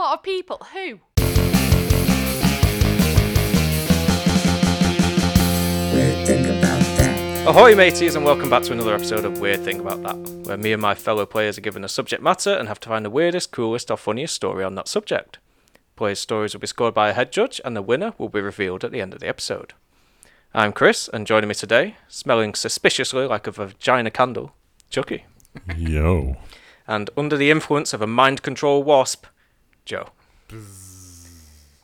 lot of people who Weird thing about that. Ahoy, mateys, and welcome back to another episode of Weird Thing About That, where me and my fellow players are given a subject matter and have to find the weirdest, coolest, or funniest story on that subject. Players' stories will be scored by a head judge, and the winner will be revealed at the end of the episode. I'm Chris, and joining me today, smelling suspiciously like a vagina candle, Chucky. Yo. And under the influence of a mind control wasp, Joe.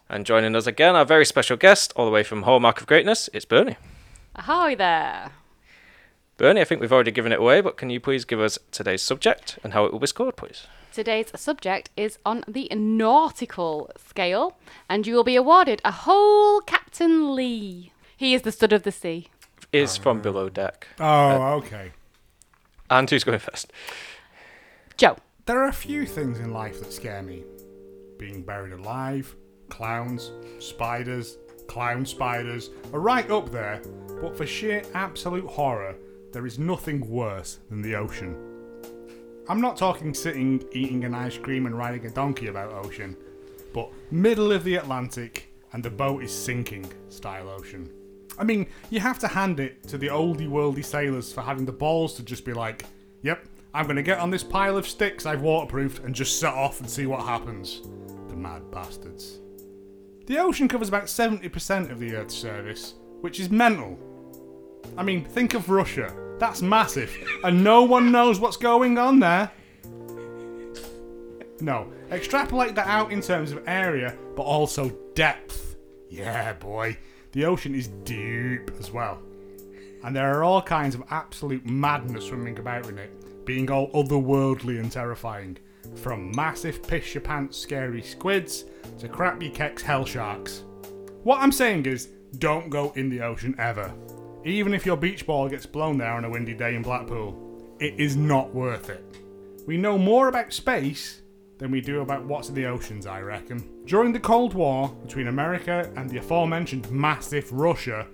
And joining us again, our very special guest, all the way from Hallmark of Greatness, it's Bernie. Hi there. Bernie, I think we've already given it away, but can you please give us today's subject and how it will be scored, please? Today's subject is on the nautical scale, and you will be awarded a whole Captain Lee. He is the stud of the sea. Is from below deck. Oh, uh, okay. And who's going first? Joe. There are a few things in life that scare me being buried alive, clowns, spiders, clown spiders are right up there, but for sheer absolute horror, there is nothing worse than the ocean. I'm not talking sitting, eating an ice cream, and riding a donkey about ocean, but middle of the Atlantic and the boat is sinking style ocean. I mean, you have to hand it to the oldie worldy sailors for having the balls to just be like, yep, I'm gonna get on this pile of sticks I've waterproofed and just set off and see what happens. The mad bastards. The ocean covers about 70% of the Earth's surface, which is mental. I mean, think of Russia. That's massive, and no one knows what's going on there. No, extrapolate that out in terms of area, but also depth. Yeah, boy, the ocean is deep as well. And there are all kinds of absolute madness swimming about in it, being all otherworldly and terrifying. From massive piss your pants scary squids to crap your keks hell sharks. What I'm saying is, don't go in the ocean ever. Even if your beach ball gets blown there on a windy day in Blackpool, it is not worth it. We know more about space than we do about what's in the oceans, I reckon. During the Cold War between America and the aforementioned massive Russia,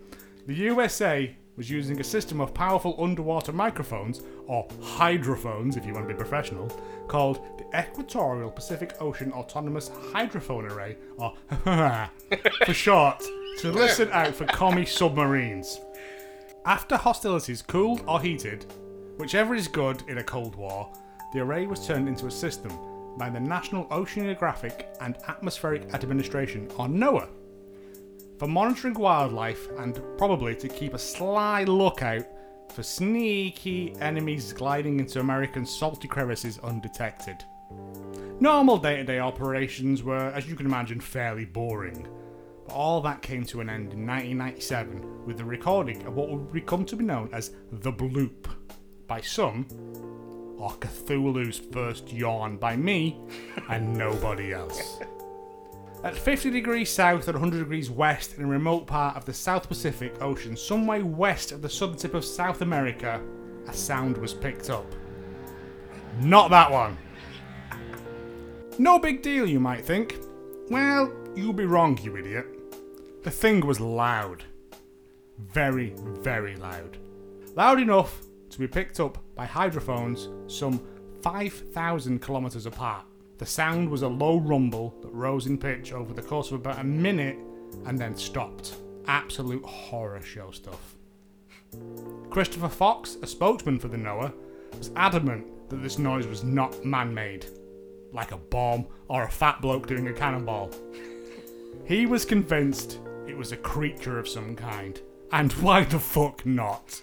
the USA was using a system of powerful underwater microphones, or hydrophones if you want to be professional, called the Equatorial Pacific Ocean Autonomous Hydrophone Array, or for short, to listen out for commie submarines. After hostilities cooled or heated, whichever is good in a Cold War, the array was turned into a system by the National Oceanographic and Atmospheric Administration, or NOAA, for monitoring wildlife and probably to keep a sly lookout for sneaky enemies gliding into American salty crevices undetected. Normal day to day operations were, as you can imagine, fairly boring. But all that came to an end in 1997 with the recording of what would become to be known as the Bloop by some, or Cthulhu's first yawn by me and nobody else. At 50 degrees south and 100 degrees west in a remote part of the South Pacific Ocean, some way west of the southern tip of South America, a sound was picked up. Not that one. No big deal, you might think. Well, you'll be wrong, you idiot. The thing was loud. Very, very loud. Loud enough to be picked up by hydrophones some 5,000 kilometres apart. The sound was a low rumble that rose in pitch over the course of about a minute and then stopped. Absolute horror show stuff. Christopher Fox, a spokesman for the NOAA, was adamant that this noise was not man made, like a bomb or a fat bloke doing a cannonball. He was convinced it was a creature of some kind, and why the fuck not?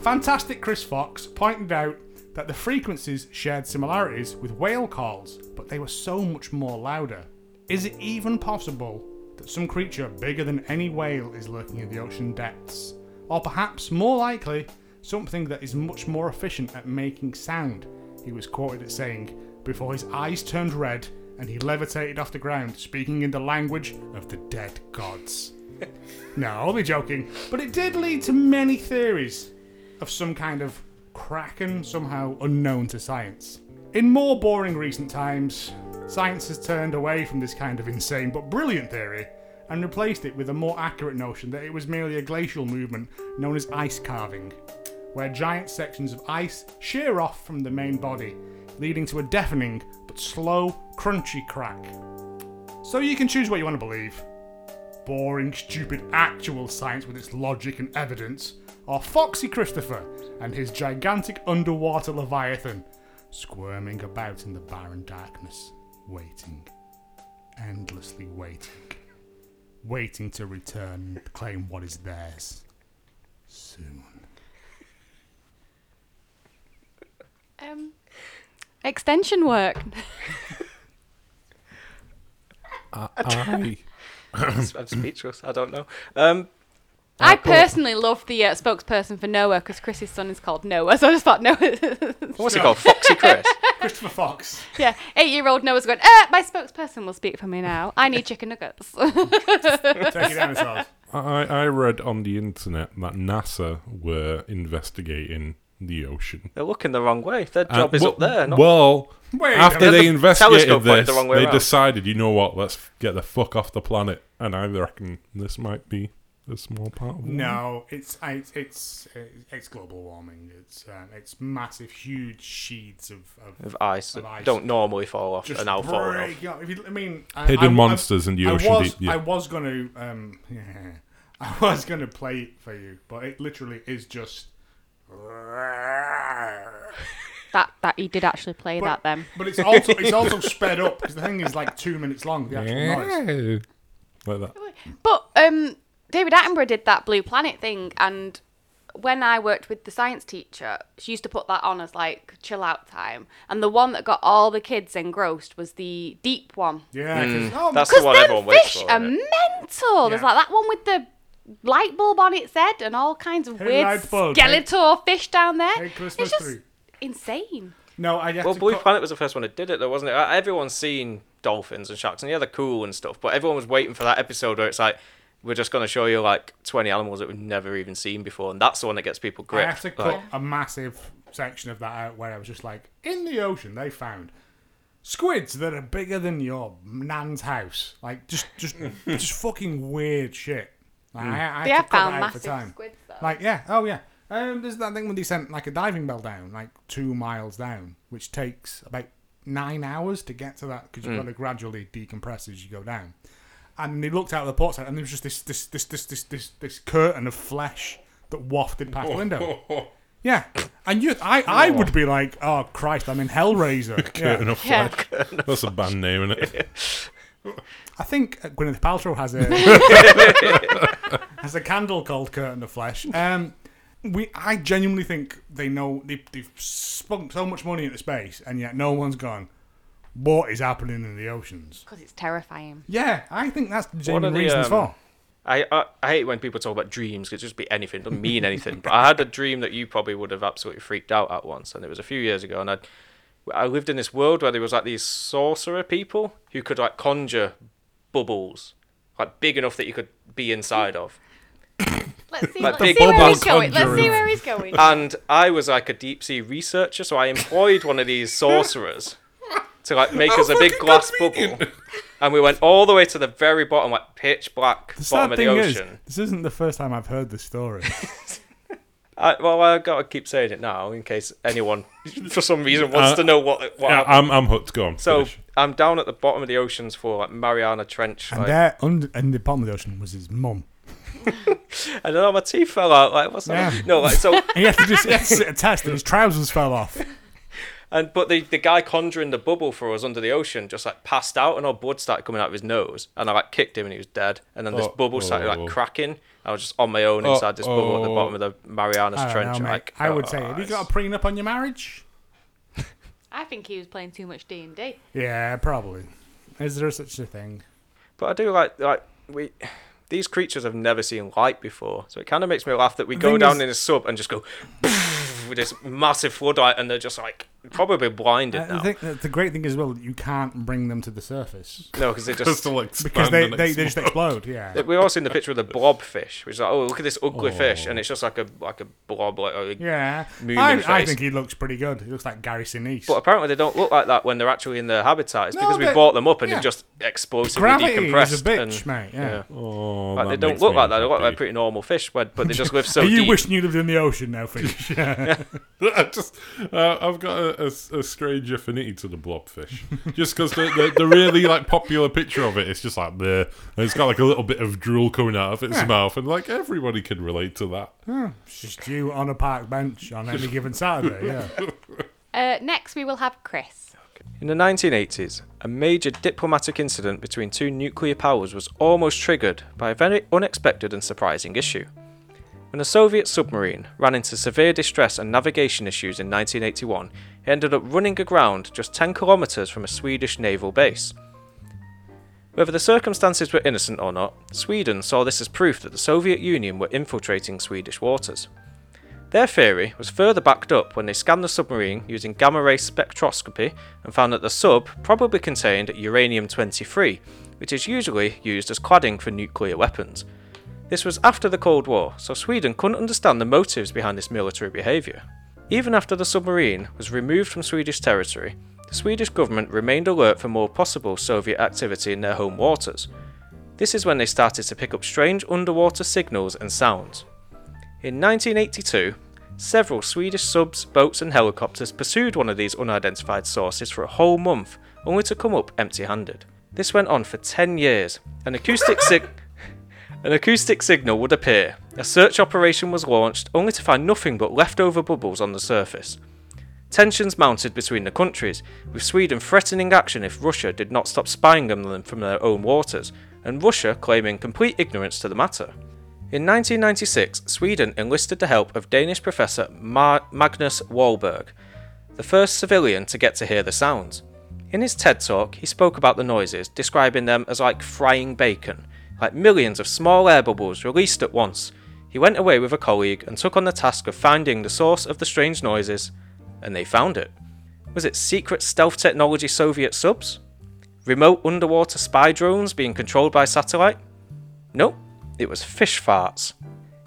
Fantastic Chris Fox pointed out that the frequencies shared similarities with whale calls, but they were so much more louder. Is it even possible that some creature bigger than any whale is lurking in the ocean depths? Or perhaps more likely, something that is much more efficient at making sound, he was quoted as saying, before his eyes turned red and he levitated off the ground, speaking in the language of the dead gods. no, I'll be joking, but it did lead to many theories of some kind of kraken somehow unknown to science. In more boring recent times, science has turned away from this kind of insane but brilliant theory and replaced it with a more accurate notion that it was merely a glacial movement known as ice calving, where giant sections of ice shear off from the main body, leading to a deafening but slow, crunchy crack. So you can choose what you want to believe boring, stupid actual science with its logic and evidence, or Foxy Christopher and his gigantic underwater leviathan squirming about in the barren darkness, waiting, endlessly waiting, waiting to return and claim what is theirs soon. Um, extension work. I, I'm speechless. I don't know. Um, I personally love the uh, spokesperson for Noah because Chris's son is called Noah, so I just thought Noah. what's he called? Foxy Chris. Christopher Fox. yeah, eight-year-old Noah's going. Uh, my spokesperson will speak for me now. I need chicken nuggets. Take it down, Charles. I, I read on the internet that NASA were investigating the ocean. They're looking the wrong way. Their Uh, job is well- up there. Not Well, Wait a after minute. they The investigated this, the they around. decided, you know what, let's get the fuck off the planet. And I reckon this might be a small part of it. No, it's it's it's it's global warming. It's um, it's massive, huge sheets of, of of ice that ice. don't normally fall off just and now fall off. break up. If you, I mean, Hidden I- I- monsters in the I ocean was, deep, yeah. I was going to, um, I was going to play it for you, but it literally is just. that that he did actually play that then. But it's also it's also sped up because the thing is like two minutes long. The actual noise. Like that. But um, David Attenborough did that Blue Planet thing, and when I worked with the science teacher, she used to put that on as like chill out time. And the one that got all the kids engrossed was the deep one. Yeah, 'cause- oh, That's the Because one them everyone waits fish for. are isn't it? mental. There's Yeah. like that one with the light bulb on its head and all kinds of Hey, weird light bulb, hey- skeletor fish down there. hey, Christmas it's just tree. insane. no, I have Well, to Blue cut- Planet was the first one that did it, though, wasn't it? Uh, Everyone's seen dolphins and sharks, and yeah, they're cool and stuff. But everyone was waiting for that episode where it's like, we're just going to show you like 20 animals that we've never even seen before, and that's the one that gets people gripped. I gripped. have to cut Like, a massive section of that out where I was just like, in the ocean, they found squids that are bigger than your nan's house. Like, just, just, just fucking weird shit. Like, I, I had They to have cut found out for massive time. squids though. Like, yeah, oh yeah. Um, there's that thing when they sent like a diving bell down, like two miles down, which takes about nine hours to get to that because you've got to gradually decompress as you go down. And they looked out of the port side, and there was just this this this this this this, this curtain of flesh that wafted past the window. Yeah, and you, I, I would be like, oh Christ, I'm in Hellraiser. Curtain yeah. of Yeah. flesh. That's a band name, isn't it? I think uh, Gwyneth Paltrow has a has a candle called Curtain of Flesh. Um, we, I genuinely think they know they, they've spunk so much money into space, and yet no one's gone. What is happening in the oceans? Because it's terrifying. Yeah, I think that's the What are genuine the, reasons um, for. I, I I hate when people talk about dreams because It just be anything. It doesn't mean anything. but I had a dream that you probably would have absolutely freaked out at once, and it was a few years ago. And I I lived in this world where there was like these sorcerer people who could like conjure bubbles, like big enough that you could be inside of. Let's see, Like let's see where he's going. Let's see where he's going. And I was like a deep sea researcher, so I employed one of these sorcerers to like make us a big glass bubble. And we went all the way to the very bottom, like pitch black The bottom sad of the thing is, ocean. this isn't the first time I've heard this story. I, well, I gotta keep saying it now in case anyone, for some reason, wants Uh, to know what what Yeah, happened. I'm, I'm hooked. Go on. So finish. I'm down at the bottom of the oceans for like Mariana Trench, and like, there, under, in the bottom of the ocean, was his mum. and then my teeth fell out. Like what's that? Yeah. No, like so. And he had to just he had to sit a test, and his trousers fell off. And but the the guy conjuring the bubble for us under the ocean just like passed out, and all blood started coming out of his nose. And I like kicked him, and he was dead. And then this Oh, bubble started oh. like cracking. I was just on my own Oh, inside this bubble at the oh. bottom of the Marianas I Trench. know, like I would oh, say, have you got a prenup on your marriage? I think he was playing too much D and D. Yeah, probably. Is there such a thing? But I do like like we. These creatures have never seen light before, so it kind of makes me laugh that we The go down is- in a sub and just go with this massive floodlight, and they're just like probably blinded I now. think that the great thing as well, you can't bring them to the surface No, because they Just just to, because they, and they, they just explode. explode. Yeah. We've all seen the picture of the blobfish, which is like, oh, look at this ugly fish, and Oh. it's just like a like a blob, like a, Yeah, Mooning I, I face. think he looks pretty good. He looks like Gary Sinise. But apparently they don't look like that when they're actually in their habitat. It's No, because we they- bought them up and yeah. they're just explosively Gravity decompressed. is a bitch, and, mate. Yeah. Oh, Like, that they don't makes look me like that. They look like pretty normal fish, but, but they just live so Are you deep. wishing you lived in the ocean now, fish? Yeah. I just, uh, I've got a, a, a, a strange affinity to the blobfish, just because the, the the really like popular picture of it, it is just like there, and it's got like a little bit of drool coming out of its Yeah. mouth, and like everybody can relate to that. It's just you on a park bench on any given Saturday. Yeah. Uh, next, we will have Chris. In the 1980s, a major diplomatic incident between two nuclear powers was almost triggered by a very unexpected and surprising issue. When a Soviet submarine ran into severe distress and navigation issues in 1981, it ended up running aground just 10 kilometres from a Swedish naval base. Whether the circumstances were innocent or not, Sweden saw this as proof that the Soviet Union were infiltrating Swedish waters. Their theory was further backed up when they scanned the submarine using gamma ray spectroscopy and found that the sub probably contained uranium 23, which is usually used as cladding for nuclear weapons. This was after the Cold War, so Sweden couldn't understand the motives behind this military behaviour. Even after the submarine was removed from Swedish territory, the Swedish government remained alert for more possible Soviet activity in their home waters. This is when they started to pick up strange underwater signals and sounds. In 1982, several Swedish subs, boats, and helicopters pursued one of these unidentified sources for a whole month, only to come up empty handed. This went on for 10 years. An acoustic, sig- an acoustic signal would appear. A search operation was launched, only to find nothing but leftover bubbles on the surface. Tensions mounted between the countries, with Sweden threatening action if Russia did not stop spying on them from their own waters, and Russia claiming complete ignorance to the matter. In 1996, Sweden enlisted the help of Danish professor Ma- Magnus Wahlberg, the first civilian to get to hear the sounds. In his TED talk, he spoke about the noises, describing them as like frying bacon, like millions of small air bubbles released at once. He went away with a colleague and took on the task of finding the source of the strange noises, and they found it. Was it secret stealth technology Soviet subs? Remote underwater spy drones being controlled by satellite? Nope, it was fish farts.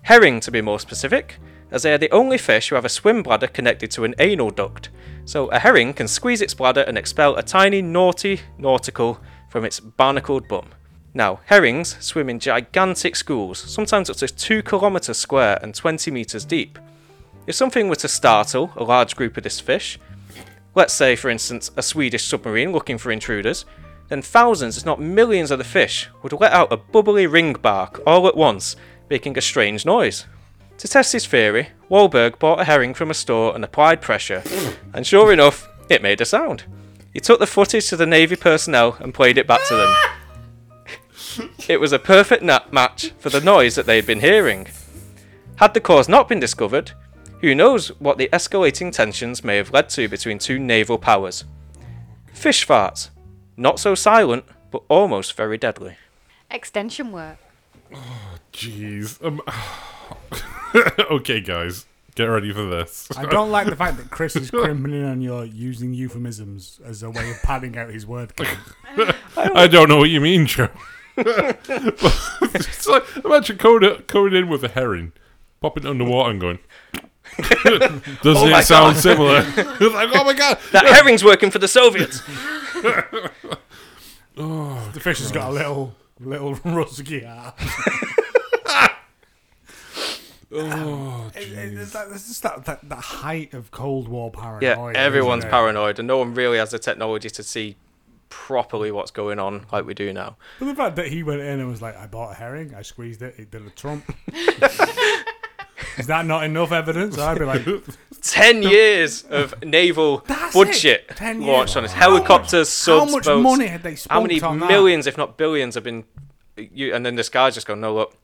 Herring, to be more specific, as they are the only fish who have a swim bladder connected to an anal duct. So a herring can squeeze its bladder and expel a tiny naughty nautical from its barnacled bum. Now, herrings swim in gigantic schools, sometimes up to 2 kilometres square and 20 metres deep. If something were to startle a large group of this fish, let's say for instance a Swedish submarine looking for intruders, then thousands, if not millions of the fish would let out a bubbly ring bark all at once, making a strange noise. To test his theory, Wahlberg bought a herring from a store and applied pressure, and sure enough, it made a sound. He took the footage to the Navy personnel and played it back to them. It was a perfect na- match for the noise that they had been hearing. Had the cause not been discovered, who knows what the escalating tensions may have led to between two naval powers. Fish farts. Not so silent, but almost very deadly. Extension work. Oh, jeez. Um, okay, guys, get ready for this. I don't like the fact that Chris is crimping in on your using euphemisms as a way of padding out his word count. I don't know what you mean, Joe. It's like, imagine coming, coming in with a herring, popping it underwater and going. Doesn't oh my it sound God. similar? Like, oh my god! That herring's working for the Soviets! Oh, the fish has got a little little rusky heart. Oh, um, It- it- It's that- it's just that, that, that height of Cold War paranoia. Yeah, everyone's paranoid, and no one really has the technology to see properly what's going on like we do now. But the fact that he went in and was like, I bought a herring, I squeezed it, it did a trump. Is that not enough evidence? I'd be like, 10 years of naval That's budget it, 10 launched years. on this. Helicopters, subs, how much boats. money had they spent How many on that? millions, if not billions, have been. You, and then this guy's just going, no, look.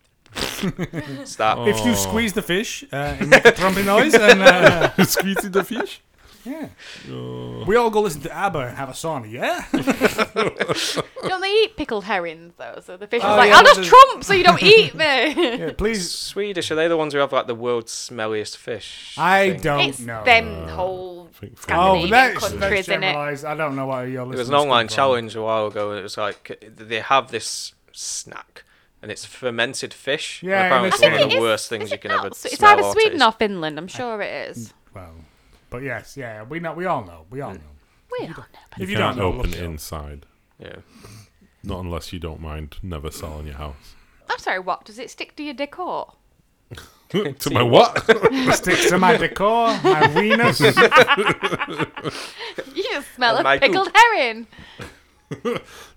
Stop. if you squeeze the fish uh, and make a trumpy noise, and uh, squeezing the fish. Yeah. we all go listen to ABBA and have a sauna, yeah? Don't they eat pickled herrings though? So the fish was Oh, like, yeah, I'll just there's- trump so you don't eat me. yeah please. Swedish, are they the ones who have like the world's smelliest fish? I thing? don't it's know. them uh, whole think- Oh, Scandinavian that's, countries that's in it. generalised. I don't know why you're listening There was an online from. challenge a while ago, and it was like they have this snack, and it's fermented fish. and Yeah, apparently I it's think one of it the is- worst things Is you it can not? ever It's smell either or Sweden taste. or Finland. I'm sure it is. Well, but yes, yeah, we know, we all know, we all know. We don't know. You, If you can't don't know, open look it it up. inside. Yeah. Not unless you don't mind never selling your house. I'm sorry. What does it stick to your decor? to my what? Sticks to my decor, my weenus. You just smell And of my pickled herring.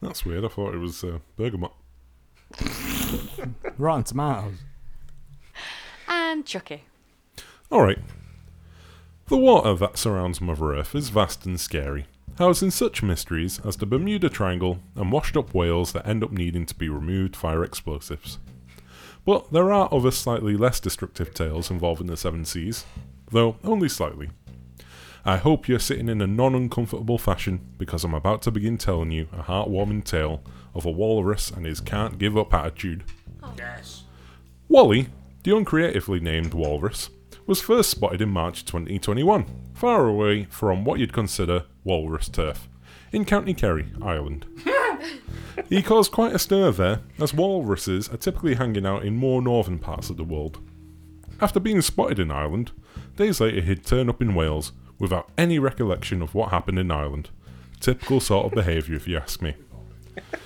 That's weird. I thought it was uh, bergamot. Rotten tomatoes. And Chucky. All right. The water that surrounds Mother Earth is vast and scary, housing such mysteries as the Bermuda Triangle and washed up whales that end up needing to be removed via explosives. But there are other slightly less destructive tales involving the seven seas, though only slightly. I hope you're sitting in a non uncomfortable fashion because I'm about to begin telling you a heartwarming tale of a walrus and his can't give up attitude. Yes. Wally, the uncreatively named walrus, was first spotted in March 2021, far away from what you'd consider walrus turf, in County Kerry, Ireland. he caused quite a stir there, as walruses are typically hanging out in more northern parts of the world. After being spotted in Ireland, days later he'd turn up in Wales without any recollection of what happened in Ireland. Typical sort of behaviour, if you ask me.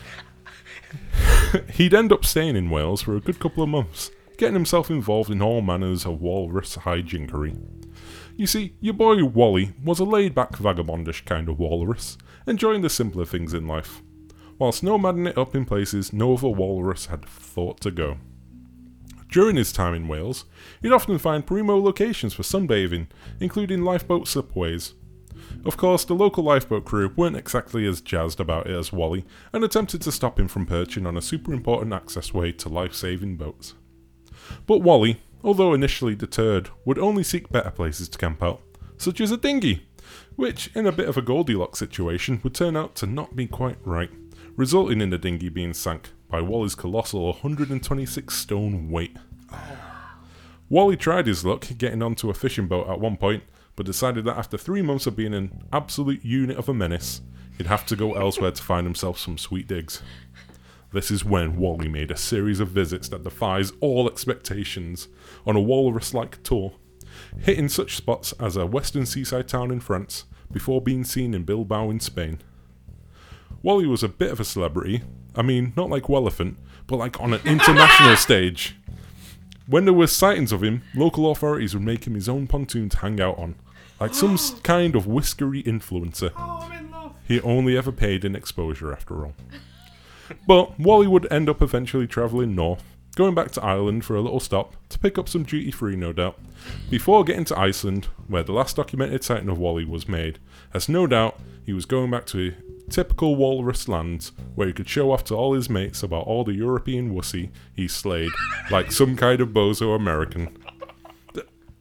He'd end up staying in Wales for a good couple of months, getting himself involved in all manners of walrus hijinkery. You see, your boy Wally was a laid back vagabondish kind of walrus, enjoying the simpler things in life, whilst nomading it up in places no other walrus had thought to go. During his time in Wales, he'd often find primo locations for sunbathing, including lifeboat slipways. Of course, the local lifeboat crew weren't exactly as jazzed about it as Wally and attempted to stop him from perching on a super important access way to life saving boats. But Wally, although initially deterred, would only seek better places to camp out, such as a dinghy, which, in a bit of a Goldilocks situation, would turn out to not be quite right, resulting in the dinghy being sank by Wally's colossal 126 stone weight. Wally tried his luck getting onto a fishing boat at one point, but decided that after three months of being an absolute unit of a menace, he'd have to go elsewhere to find himself some sweet digs. This is when Wally made a series of visits that defies all expectations on a walrus like tour, hitting such spots as a western seaside town in France before being seen in Bilbao in Spain. Wally was a bit of a celebrity, I mean, not like Wellefant, but like on an international stage. When there were sightings of him, local authorities would make him his own pontoon to hang out on, like some kind of whiskery influencer. Oh, I'm in love. He only ever paid in exposure after all. But Wally would end up eventually travelling north, going back to Ireland for a little stop to pick up some duty free, no doubt, before getting to Iceland, where the last documented sighting of Wally was made, as no doubt he was going back to typical walrus lands where he could show off to all his mates about all the European wussy he slayed, like some kind of bozo American.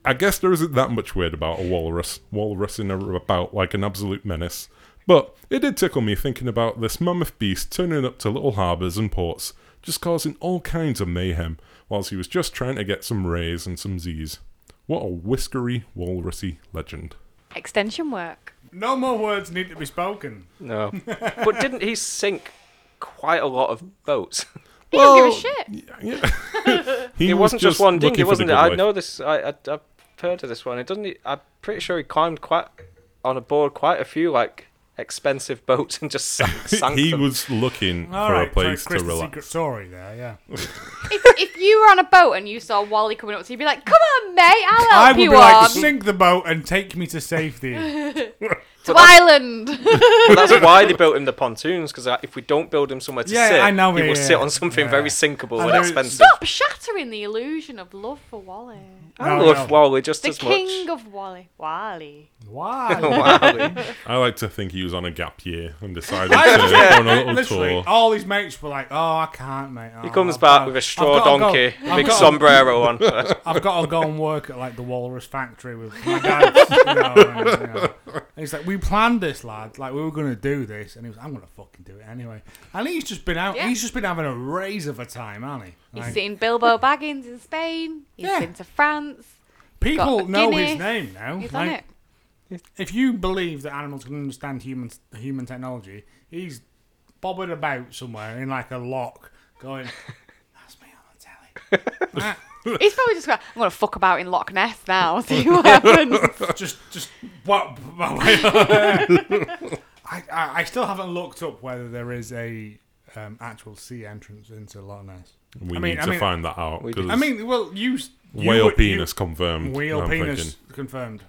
I guess there isn't that much weird about a walrus, walrusing about like an absolute menace. But it did tickle me thinking about this mammoth beast turning up to little harbours and ports, just causing all kinds of mayhem, whilst he was just trying to get some rays and some Z's. What a whiskery, walrusy legend. Extension work. No more words need to be spoken. No. but didn't he sink quite a lot of boats? He don't give a shit. Yeah. he it was wasn't just, one looking dinghy, wasn't it? good I know this. I, I I've heard of this one. It doesn't. he- I'm pretty sure he climbed quite on a board quite a few like expensive boats and just sank, sank he them. was looking All for right, a place so Chris to the relax. secret story there, yeah. if, if you were on a boat and you saw Wally coming up to you, you'd be like, "Come on, mate, I'll help I would you be like, on sink the boat and take me to safety. to Ireland." But that's why they built him the pontoons because if we don't build him somewhere to Yeah, sit, I know, he yeah, will yeah, sit on something yeah. very sinkable And and, there- expensive. Stop shattering the illusion of love for Wally. I No, love no. Wally just The as king much. of Wally. Wally. Why? Wally. I like to think he was on a gap year and decided to go on a little Literally, tour. all his mates were like, "Oh, I can't, mate." He Oh, comes I've back got- with a I've straw gotta go- donkey, I've a big gotta- sombrero on. I've got to go and work at like the Walrus factory with my dad. you know, and, you know. And he's like, "We planned this, lad. Like we were gonna do this," and he was, "I'm gonna fucking do it anyway." And he's just been out. Yeah. He's just been having a raise of a time, hasn't he? He's Like, seen Bilbo Baggins in Spain. He's Yeah. been to France. people know his name now. He's on Like, it. If you believe that animals can understand human human technology, he's bobbing about somewhere in like a lock, going, "That's me on the telly." He's probably just going, I'm going to fuck about in Loch Ness now, see what happens. just, just what? I, I, I still haven't looked up whether there is a um, actual sea entrance into Loch Ness. We I mean- need I to mean- find that out. We do. 'cause I mean, well, you. you whale you- penis confirmed. Whale I'm penis thinking. confirmed.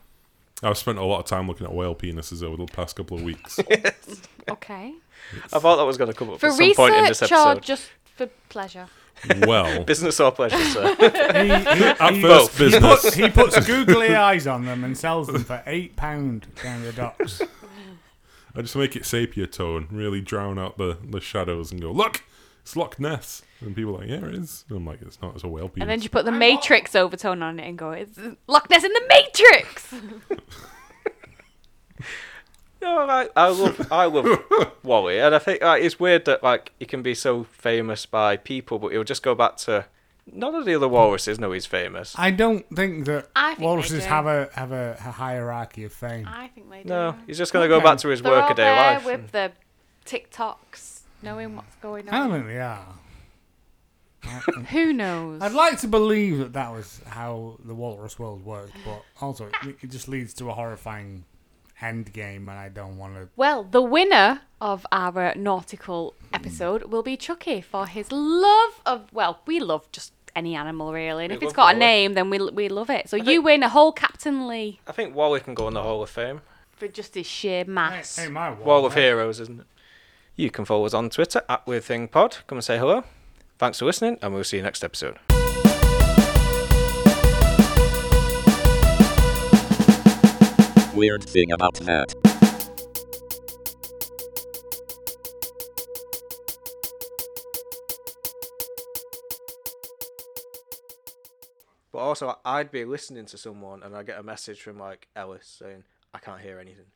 I've spent a lot of time looking at whale penises over the past couple of weeks. Okay. I thought that was going to come up For at some point in this research or episode. just for pleasure? well, Business or pleasure, sir? He, he, at he- first he, business. puts, he puts googly eyes on them and sells them for eight pound down the docks. I just make it sepia tone, really drown out the, the shadows and go, look, it's Loch Ness. And people are like, yeah, it is. And I'm like, it's not, it's a whale penis. And then you put the Matrix overtone on it and go, it's Loch Ness in the Matrix! No, I, I love I love Wally, and I think like, it's weird that like he can be so famous by people, but he'll just go back to none of the other walruses know he's famous. I don't think that I think they walruses do. have a have a, a hierarchy of fame. I think they do. No, he's just gonna go back to his They're all workaday there life. with and- the TikToks, knowing what's going on. I don't on. think they are. Who knows? I'd like to believe that that was how the walrus world worked, but also it, it just leads to a horrifying end game, and I don't want to. Well, the winner of our nautical episode will be Chucky for his love of. Well, we love just any animal really, and We if it's love got a Wally. name, then we we love it. So you think- win a whole Captain Lee I think Wally can go in the Hall of Fame. for just his sheer mass. Hey, hey, my Wall of hey. Heroes, isn't it? You can follow us on Twitter at Weird Thing Pod. Come and say hello. Thanks for listening, and we'll see you next episode. Weird thing about that. But also, I'd be listening to someone, and I get a message from like Ellis saying, "I can't hear anything."